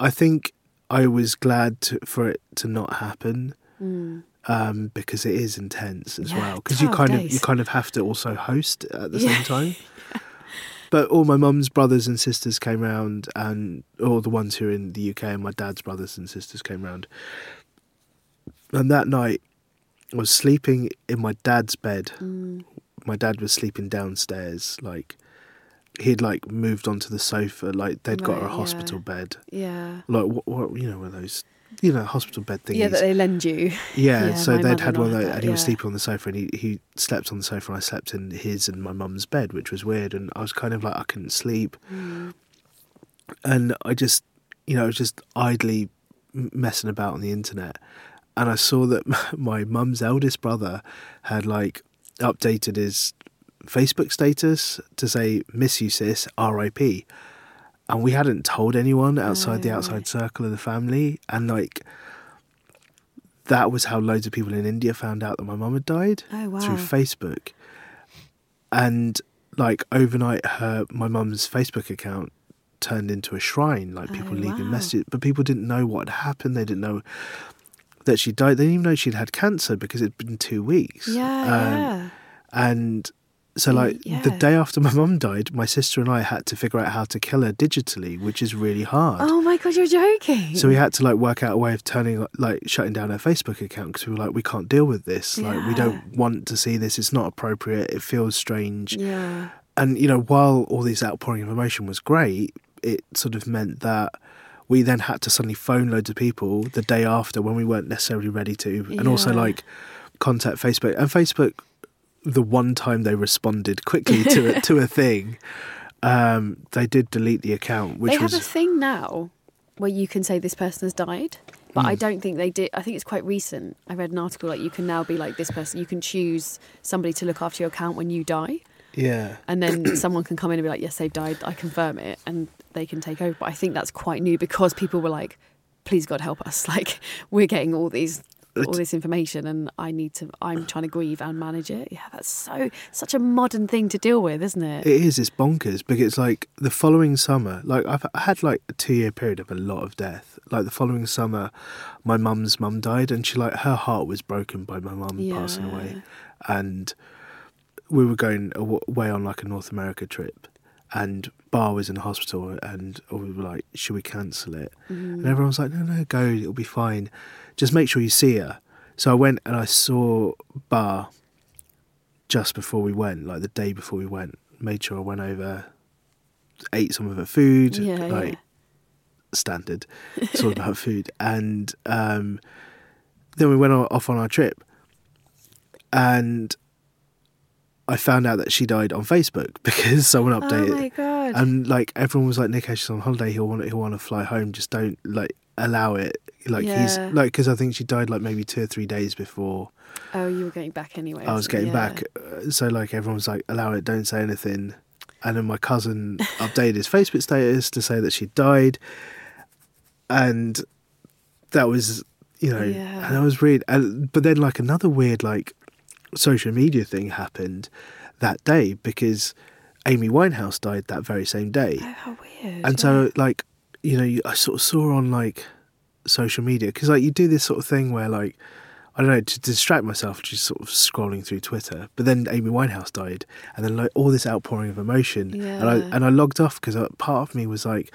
I think I was glad to, for it to not happen um, because it is intense as Yeah, well. Because you 12 kind of you kind of have to also host at the Yeah. same time. [laughs] But all my mum's brothers and sisters came round, and all the ones who are in the UK, and my dad's brothers and sisters came round. And that night, I was sleeping in my dad's bed. Mm. My dad was sleeping downstairs, like he'd like moved onto the sofa, like they'd got a Right, yeah. hospital bed, Yeah. like what, what you know, were those, you know, hospital bed thingies. Yeah, that they lend you. Yeah, Yeah, so they'd had one of mother-in-law those, had and that, he was yeah. sleeping on the sofa, and he, he slept on the sofa, and I slept in his and my mum's bed, which was weird, and I was kind of like I couldn't sleep, Mm. and I just, you know, I was just idly messing about on the internet, and I saw that [laughs] my mum's eldest brother had like updated his Facebook status to say "Miss you, sis, R.I.P." And we hadn't told anyone outside the Oh, outside right. circle of the family, and like that was how loads of people in India found out that my mum had died Oh wow. through Facebook. And like overnight, her my mum's Facebook account turned into a shrine. Like people Oh, leaving wow. messages, but people didn't know what had happened. They didn't know that she died. They didn't even know she'd had cancer because it'd been two weeks. yeah, Um, yeah. And so, like the day after my [laughs] mum died, my sister and I had to figure out how to kill her digitally, which is really hard. Oh my god, you're joking. So we had to like work out a way of turning like shutting down her Facebook account because we were like we can't deal with this. Like we don't want to see this. It's not appropriate. It feels strange. Yeah. And you know, while all this outpouring of emotion was great, it sort of meant that we then had to suddenly phone loads of people the day after when we weren't necessarily ready to, and also like contact Facebook and Facebook. The one time they responded quickly to a, to a [laughs] thing, um, they did delete the account, which they was have a thing now where you can say this person has died, but Hmm. I don't think they did. I think it's quite recent. I read an article like you can now be like this person. You can choose somebody to look after your account when you die, yeah. and then [clears throat] someone can come in and be like, "Yes, they've died. I confirm it," and they can take over. But I think that's quite new because people were like, "Please God help us! [laughs] Like we're getting all these." All this information, and I need to. I'm trying to grieve and manage it. Yeah, that's so such a modern thing to deal with, isn't it? It is. It's bonkers because it's like the following summer. Like I've had like a two year period of a lot of death. Like the following summer, my mum's mum died, and she like her heart was broken by my mum passing away, and we were going away on like a North America trip, and Bar was in the hospital, and we were like, should we cancel it? And mm. everyone was like, no, no, go, it'll be fine. Just make sure you see her. So I went and I saw Bar just before we went, like the day before we went. Made sure I went over, ate some of her food, Yeah, like yeah. standard. [laughs] It's all about food. And um, then we went off on our trip, and I found out that she died on Facebook [laughs] because someone updated. Oh updated. my god! And like everyone was like, Nick, she's on holiday. He'll want he'll want to fly home. Just don't like. allow it. Like Yeah. he's like because I think she died like maybe two or three days before Oh, you were getting back anyway. I was getting yeah. back. Uh, So like everyone was like, allow it, don't say anything. And then my cousin [laughs] updated his Facebook status to say that she died, and that was you know, Yeah. and I was really. And, but then like another weird like social media thing happened that day because Amy Winehouse died that very same day. Oh, how weird. And so, like, you know, you, I sort of saw on like social media because, like, you do this sort of thing where, like, I don't know, to distract myself, just sort of scrolling through Twitter. But then Amy Winehouse died, and then like all this outpouring of emotion, and I and I logged off because uh, part of me was like,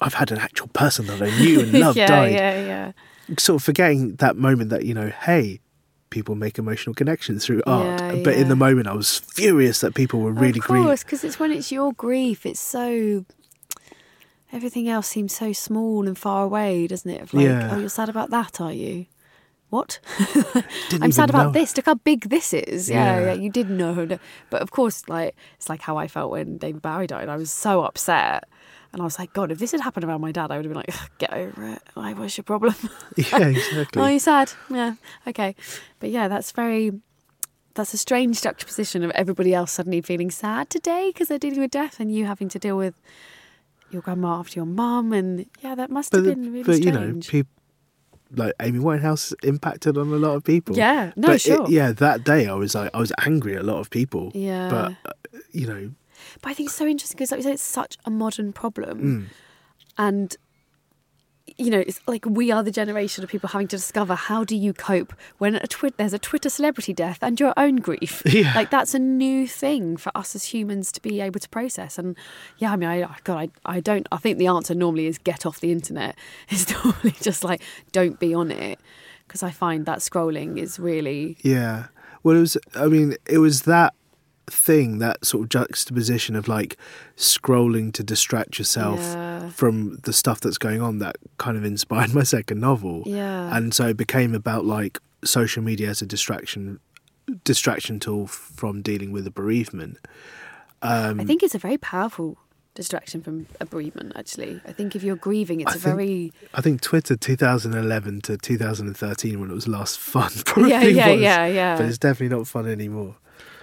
I've had an actual person that I knew and [laughs] loved yeah, died, yeah, yeah. sort of forgetting that moment that you know, hey. People make emotional connections through art, Yeah, but in the moment, I was furious that people were really of grieving. course, because it's when it's your grief. It's so everything else seems so small and far away, doesn't it? Of like, Yeah. oh, you're sad about that, are you? What? [laughs] I'm sad about know. this. Look how big this is. Yeah, Yeah. yeah, you did know. But of course, like it's like how I felt when David Bowie died. I was so upset. And I was like, God, if this had happened around my dad, I would have been like, get over it. Like, what's your problem? [laughs] Yeah, exactly. oh, you're sad. Yeah, okay. But yeah, that's very, that's a strange juxtaposition of everybody else suddenly feeling sad today because they're dealing with death and you having to deal with your grandma after your mum. And yeah, that must have but, been really but you know, people like Amy Winehouse impacted on a lot of people. Yeah, no, but it- sure. yeah, that day I was like, I was angry at a lot of people. Yeah. but uh, you know, But I think it's so interesting because, like you said, it's such a modern problem. mm, And, you know, it's like we are the generation of people having to discover how do you cope when a twi- there's a Twitter celebrity death and your own grief. [laughs] Yeah. Like, that's a new thing for us as humans to be able to process. And yeah, I mean, I, oh, God, I, I don't, I think the answer normally is get off the internet. [laughs] It's normally just like, don't be on it. Because I find that scrolling is really, yeah. Well, it was. I mean, it was that thing, that sort of juxtaposition of like scrolling to distract yourself Yeah. from the stuff that's going on that kind of inspired my second novel. Yeah. and so it became about like social media as a distraction distraction tool from dealing with a bereavement. Um, I think it's a very powerful distraction from a bereavement, actually. I think if you're grieving, it's I a think- very. I think Twitter 2011 to 2013 when it was last fun. [laughs] Probably Yeah, yeah, was, yeah, yeah. But it's definitely not fun anymore.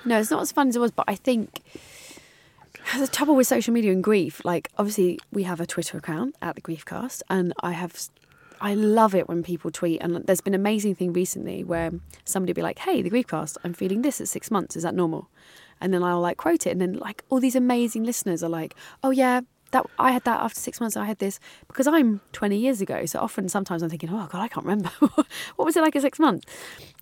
No, it's not as fun as it was, but I think the trouble with social media and grief, like obviously we have a Twitter account at the Griefcast, and I have, I love it when people tweet. And there's been an amazing thing recently where somebody be like, "Hey, the Griefcast, I'm feeling this at six months. Is that normal?" And then I'll like quote it, and then like all these amazing listeners are like, "Oh yeah." That I had that after six months. I had this because I'm 20 years ago. So often, sometimes I'm thinking, "Oh God, I can't remember. [laughs] what was it like at six months?"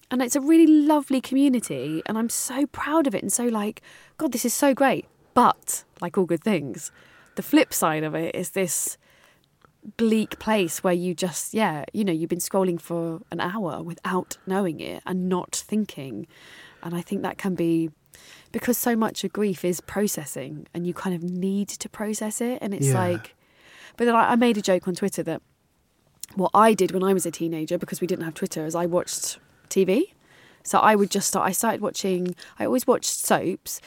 And it's a really lovely community and i'm so proud of it and so like god this is so great but like all good things the flip side of it is this bleak place where you just yeah you know you've been scrolling for an hour without knowing it and not thinking and i think that can be because so much of grief is processing and you kind of need to process it and it's Yeah. like but then I, I made a joke on twitter that what I did when I was a teenager, because we didn't have Twitter, is I watched TV. So I would just start, I started watching, I always watched soaps.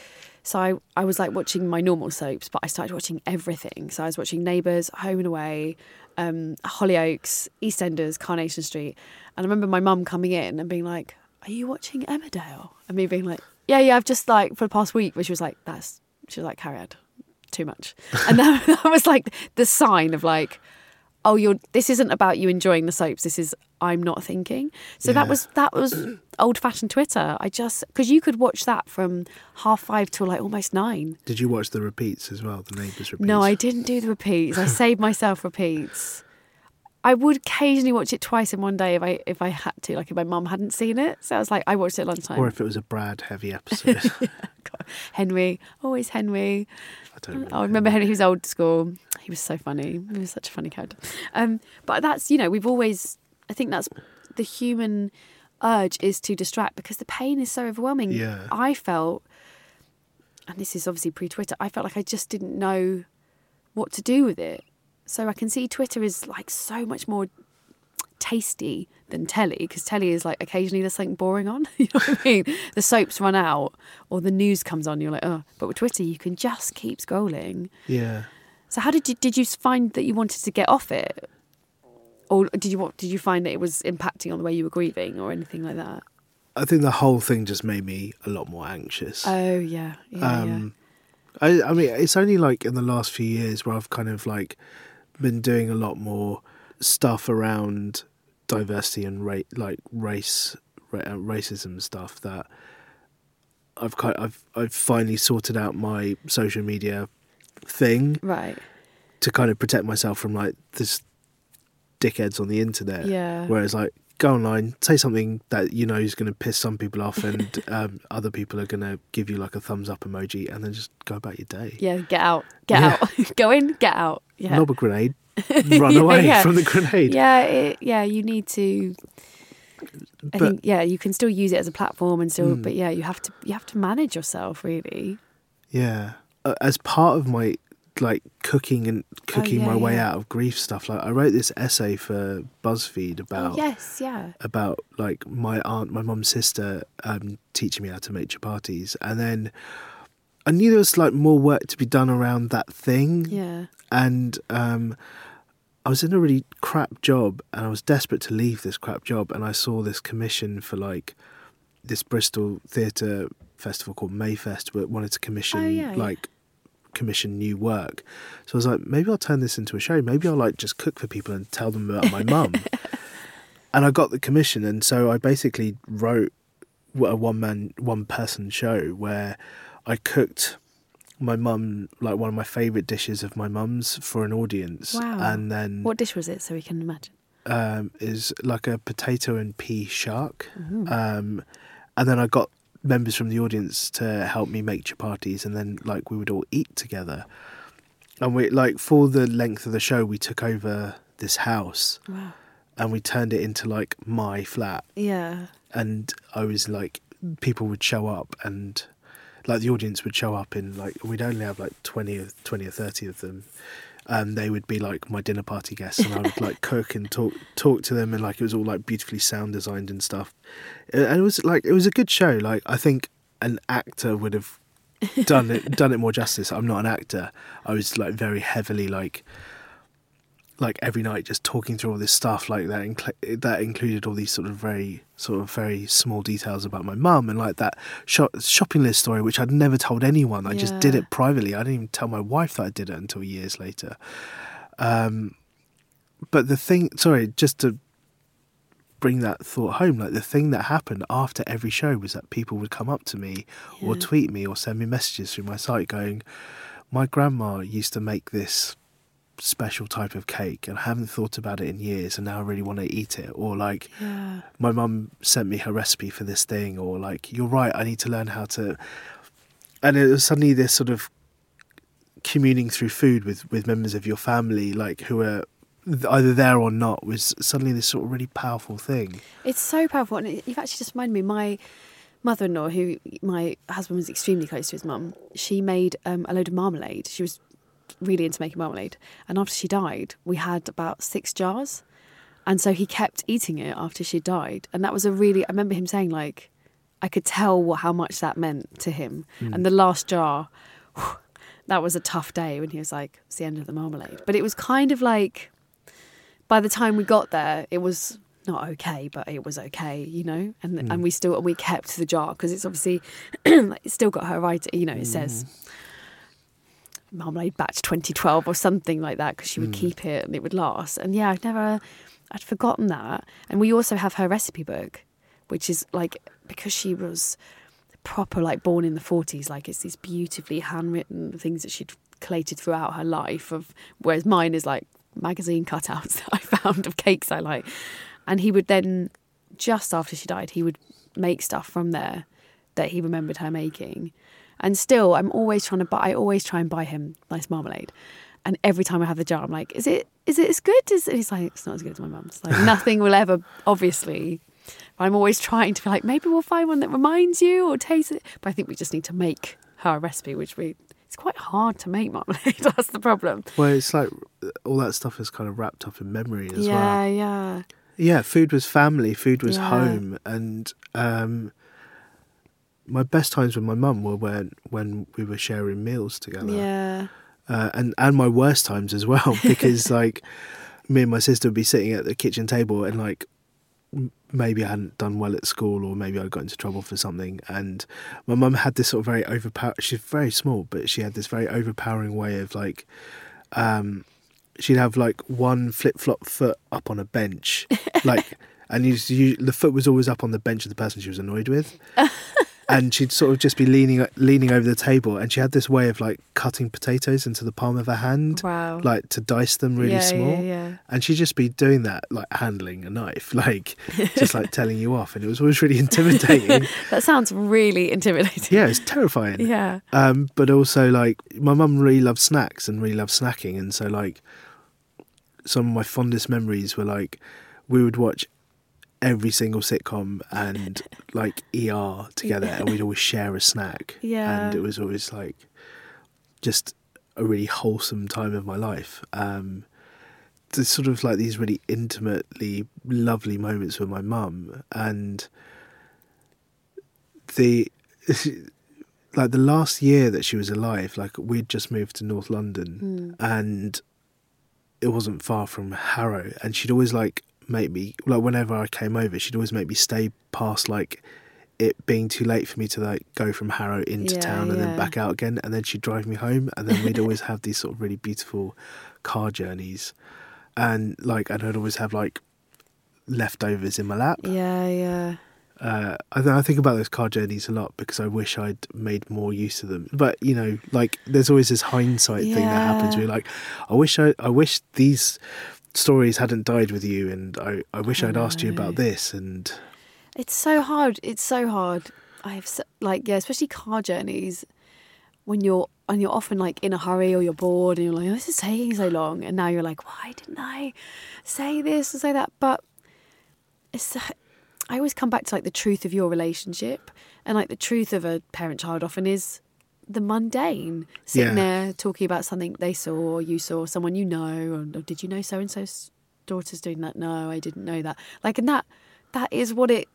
So I, I was like watching my normal soaps, but I started watching everything. So I was watching Neighbours, Home and Away, um, Hollyoaks, EastEnders, Coronation Street. And I remember my mum coming in and being like, Are you watching Emmerdale? And me being like, Yeah, yeah, I've just like, for the past week, where she was like, That's, she was like, on, too much. And that, [laughs] that was like the sign of like, oh you're this isn't about you enjoying the soaps this is i'm not thinking. So that was that was old fashioned twitter. I just because you could watch that from half five till like almost nine. Did you watch the repeats as well? The neighbours repeats. no i didn't do the repeats. I [laughs] saved myself repeats i would occasionally watch it twice in one day if i if i had to like if my mum hadn't seen it so i was like i watched it lunchtime Or if it was a Brad heavy episode. [laughs] God, henry always henry I don't I remember Henry. He was old school. He was so funny. He was such a funny character. Um, but that's you know we've always. I think that's the human urge is to distract because the pain is so overwhelming. Yeah. I felt, and this is obviously pre-Twitter. I felt like I just didn't know what to do with it. So I can see Twitter is like so much more tasty than telly because telly is like occasionally there's something boring on [laughs] you know what i mean the soaps run out or the news comes on you're like oh but with twitter you can just keep scrolling Yeah. so how did you did you find that you wanted to get off it or did you what? Did you find that it was impacting on the way you were grieving or anything like that? I think the whole thing just made me a lot more anxious. Oh yeah, yeah, um, I, I mean, it's only like in the last few years where I've kind of like been doing a lot more stuff around diversity and ra- like race, ra- uh, racism stuff that I've kind I've I've finally sorted out my social media thing. Right. to kind of protect myself from like this dickheads on the internet. Yeah. Whereas like go online, say something that you know is going to piss some people off, and [laughs] um, other people are going to give you like a thumbs up emoji, and then just go about your day. Yeah. Get out. Get Yeah. out. [laughs] Go in. Get out. Yeah. Lob a grenade, [laughs] run away Yeah. from the grenade. Yeah. It, yeah. You need to. I But- think yeah, you can still use it as a platform and still, Mm. but yeah, you have to you have to manage yourself really. Yeah. Uh, as part of my like cooking and cooking Oh, yeah, my way yeah. out of grief stuff, like I wrote this essay for BuzzFeed about oh yes, yeah. about like my aunt, my mum's sister, um, teaching me how to make chapatis, and then I knew there was like more work to be done around that thing, Yeah. and um, I was in a really crap job, and I was desperate to leave this crap job, and I saw this commission for like this Bristol theatre festival called Mayfest, but wanted to commission Oh, yeah, yeah. like commission new work. So I was like, maybe I'll turn this into a show. Maybe I'll like just cook for people and tell them about my mum. [laughs] and I got the commission, and so I basically wrote a one man, one person show where I cooked my mum like one of my favourite dishes of my mum's for an audience, Wow. and then What dish was it so we can imagine? um, is like a potato and pea shaak, Mm-hmm. um, and then I got members from the audience to help me make chapatis, and then like we would all eat together, and we like for the length of the show we took over this house Wow. and we turned it into like my flat Yeah. and I was like, people would show up and like the audience would show up in like we'd only have like 20 or 20 or 30 of them and they would be like my dinner party guests and I would like cook and talk talk to them and like it was all like beautifully sound designed and stuff. And it was like it was a good show. Like I think an actor would have done it [laughs] done it more justice. I'm not an actor. I was like very heavily like like every night just talking through all this stuff like that incl- that included all these sort of very sort of very small details about my mum and like that shop- shopping list story which I'd never told anyone. I just did it privately. I didn't even tell my wife that I did it until years later. Um but the thing sorry just to bring that thought home like the thing that happened after every show was that people would come up to me or tweet me or send me messages through my site going my grandma used to make this special type of cake and I haven't thought about it in years and now I really want to eat it or like Yeah. my mum sent me her recipe for this thing or like you're right I need to learn how to and it was suddenly this sort of communing through food with with members of your family like who are either there or not was suddenly this sort of really powerful thing It's so powerful, and you've actually just reminded me. My mother-in-law, who my husband was extremely close to his mum, she made um, a load of marmalade. She was really into making marmalade, and after she died, we had about six jars, and so he kept eating it after she died, and that was a really. I remember him saying like, I could tell what, how much that meant to him, hmm. and the last jar. That was a tough day when he was like, it's the end of the marmalade. But it was kind of like, by the time we got there, it was not okay, but it was okay, you know. And and hmm. we still and we kept the jar because it's obviously [clears throat] it's still got her right. You know, it says hmm. Marmalade batch 2012 or something like that because she would hmm. keep it and it would last. And yeah, I'd never, I'd forgotten that. And we also have her recipe book, which is like because she was proper like born in the 40s like it's these beautifully handwritten things that she'd collated throughout her life of whereas mine is like magazine cutouts [laughs] that I found of cakes I like and he would then just after she died he would make stuff from there that he remembered her making and still I'm always trying to buy I always try and buy him nice marmalade and every time I have the jar I'm like is it is it as good as and he's like it's not as good as my mum's like [laughs] nothing will ever obviously but I'm always trying to be like, maybe we'll find one that reminds you or tastes it. But I think we just need to make her a recipe, which we it's quite hard to make marmalade. [laughs] That's the problem. well it's like all that stuff is kind of wrapped up in memory as yeah, well Yeah, yeah, Yeah, food was family, food was Yeah. home, and um, my best times with my mum were when when we were sharing meals together, yeah, uh, and and my worst times as well [laughs] because like me and my sister would be sitting at the kitchen table and like maybe I hadn't done well at school or maybe I got into trouble for something. And my mum had this sort of very overpower she's very small but she had this very overpowering way of like um she'd have like one flip-flop foot up on a bench [laughs] like and you, you the foot was always up on the bench of the person she was annoyed with [laughs] and she'd sort of just be leaning leaning over the table and she had this way of like cutting potatoes into the palm of her hand Wow. like to dice them really yeah, small Yeah, yeah. and she'd just be doing that like handling a knife [laughs] like just like telling you off and it was always really [laughs] intimidating That sounds really intimidating. yeah it's terrifying Yeah. um but also like my mum really loved snacks and really loved snacking and so like some of my fondest memories were like we would watch every single sitcom and [laughs] like ER together and we'd always share a snack. Yeah. and it was always like just a really wholesome time of my life. Um there's sort of like these really intimately lovely moments with my mum and the [laughs] like the last year that she was alive like we'd just moved to north london and it wasn't far from harrow. And she'd always like make me like whenever i came over she'd always make me stay past like it being too late for me to like go from harrow into Yeah, town and yeah. then back out again and then she'd drive me home and then we'd always have these sort of really beautiful car journeys and like and i'd always have like leftovers in my lap Yeah, yeah. uh, I, th- I think about those car journeys a lot because I wish I'd made more use of them. But you know, like there's always this hindsight thing that happens. Yeah. You're like, I wish I, I wish these stories hadn't died with you, and I, I wish I'd asked you about this. And It's so hard. It's so hard. I have so, like yeah, especially car journeys when you're and you're often like in a hurry or you're bored and you're like, oh, this is taking so long, and now you're like, why didn't I say this or say that? But it's I always come back to like the truth of your relationship and like the truth of a parent child often is the mundane sitting Yeah. there talking about something they saw or you saw someone you know or, or did you know so and so's daughter's doing that? No i didn't know that. Like and that that is what it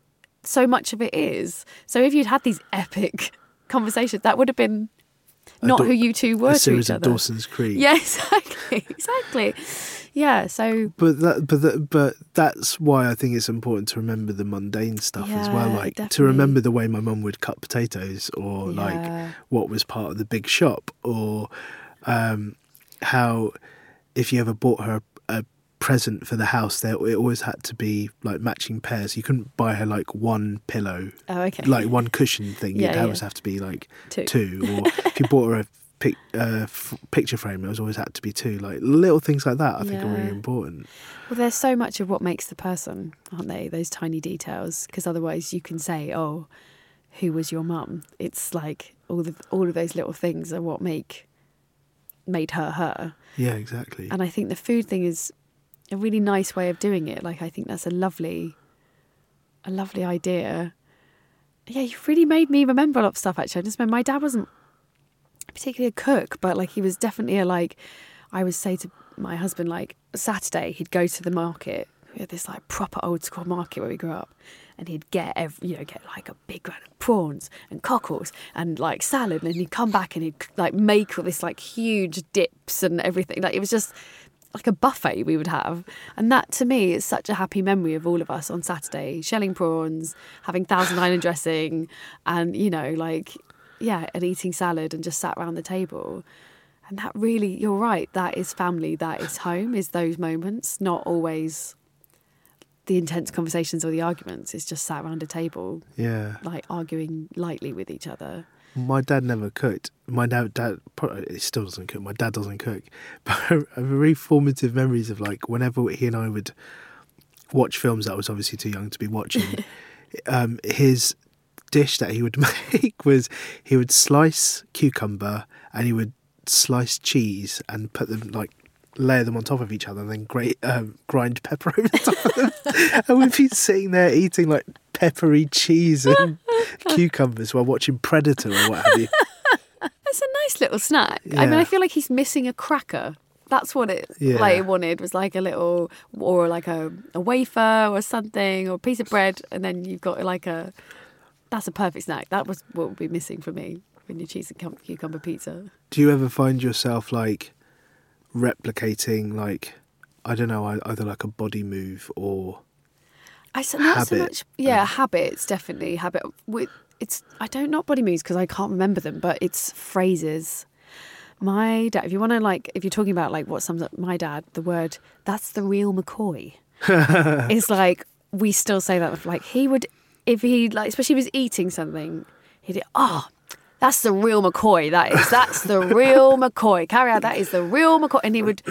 so much of it is. So if you'd had these epic [laughs] conversations that would have been not Daw- who you two were a to series each of other Dawson's Creek. yeah [laughs] exactly exactly yeah so But that, but that, but that's why I think it's important to remember the mundane stuff as well. Yeah, Like to remember the way my mum would cut potatoes, or Yeah. like what was part of the big shop, or um, how if you ever bought her a present for the house, there it always had to be like matching pairs. You couldn't buy her like one pillow, oh okay like one cushion thing. Yeah, You'd yeah. always have to be like Two. two. Or if you bought her a pic, uh, f- picture frame, it was always had to be two. Like little things like that, I think are really important. Well, there's so much of what makes the person, aren't they? Those tiny details, because otherwise you can say, "Oh, who was your mum?" It's like all the all of those little things are what make made her her. Yeah, exactly. And I think the food thing is a really nice way of doing it. Like I think that's a lovely, a lovely idea. Yeah, you've really made me remember a lot of stuff. Actually, I just remember my dad wasn't particularly a cook, but like he was definitely a like. I would say to my husband like Saturday he'd go to the market. We had this like proper old school market where we grew up, and he'd get every, you know get like a big round of prawns and cockles and like salad, and then he'd come back and he'd like make all this like huge dips and everything. Like it was just like a buffet we would have. And that to me is such a happy memory of all of us on Saturday, shelling prawns, having Thousand Island dressing, and, you know, like, yeah, and eating salad and just sat around the table. And that really, you're right, that is family, that is home, is those moments, not always the intense conversations or the arguments. It's just sat around a table, yeah. like arguing lightly with each other. My dad never cooked. My dad, dad probably, he still doesn't cook. My dad doesn't cook. [laughs] But I have very formative memories of like whenever he and I would watch films that I was obviously too young to be watching. [laughs] um, his dish that he would [laughs] make was he would slice cucumber and he would slice cheese and put them like layer them on top of each other and then grate, um, grind pepper over the top of them. and we'd be sitting there eating like peppery cheese and [laughs] cucumbers while watching Predator or what have you. [laughs] That's a nice little snack. I mean, I feel like he's missing a cracker. That's what it Yeah. like it wanted was like a little or like a, a wafer or something or a piece of bread, and then you've got like a that's a perfect snack. That was what would be missing for me when you cheese and cucumber pizza. Do you ever find yourself like replicating like I don't know, either like a body move or I said not so much. Yeah, habits definitely habit. With it's I don't not body moves because I can't remember them, but it's phrases. My dad. If you want to like, if you're talking about like what sums up my dad, the word that's the real McCoy. [laughs] is like we still say that. Like he would, if he like, especially if he was eating something, he'd oh. That's the real McCoy. That is. That's the real [laughs] McCoy. Carry out. That is the real McCoy. And he would,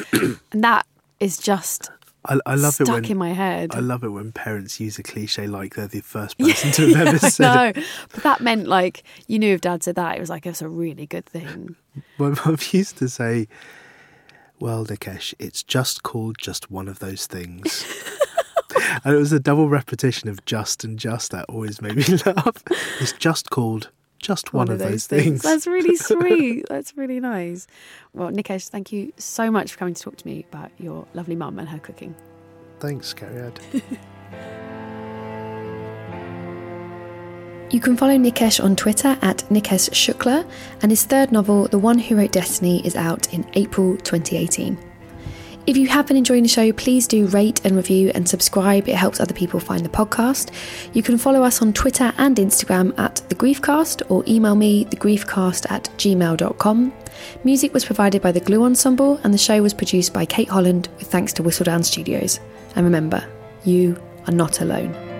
and that is just I, I love stuck it when in my head. I love it when parents use a cliche like they're the first [laughs] person to have ever [laughs] I said it. know, but that meant like you knew if Dad said that, it was like it's a really good thing. My mum [laughs] used to say, Well, Nikesh, it's just called just one of those things. and it was a double repetition of just and just that always made me laugh. It's just called just one, of those, things. That's really [laughs] sweet. That's really nice. Well, Nikesh, thank you so much for coming to talk to me about your lovely mum and her cooking. Thanks, Cariad. [laughs] You can follow Nikesh on Twitter at Nikesh Shukla, and his third novel, The One Who Wrote Destiny, is out in April 2018. If you have been enjoying the show, please do rate and review and subscribe. It helps other people find the podcast. You can follow us on Twitter and Instagram at The Griefcast or email me, thegriefcast at gmail.com. Music was provided by the Glue Ensemble and the show was produced by Kate Holland with thanks to Whistledown Studios. And remember, you are not alone.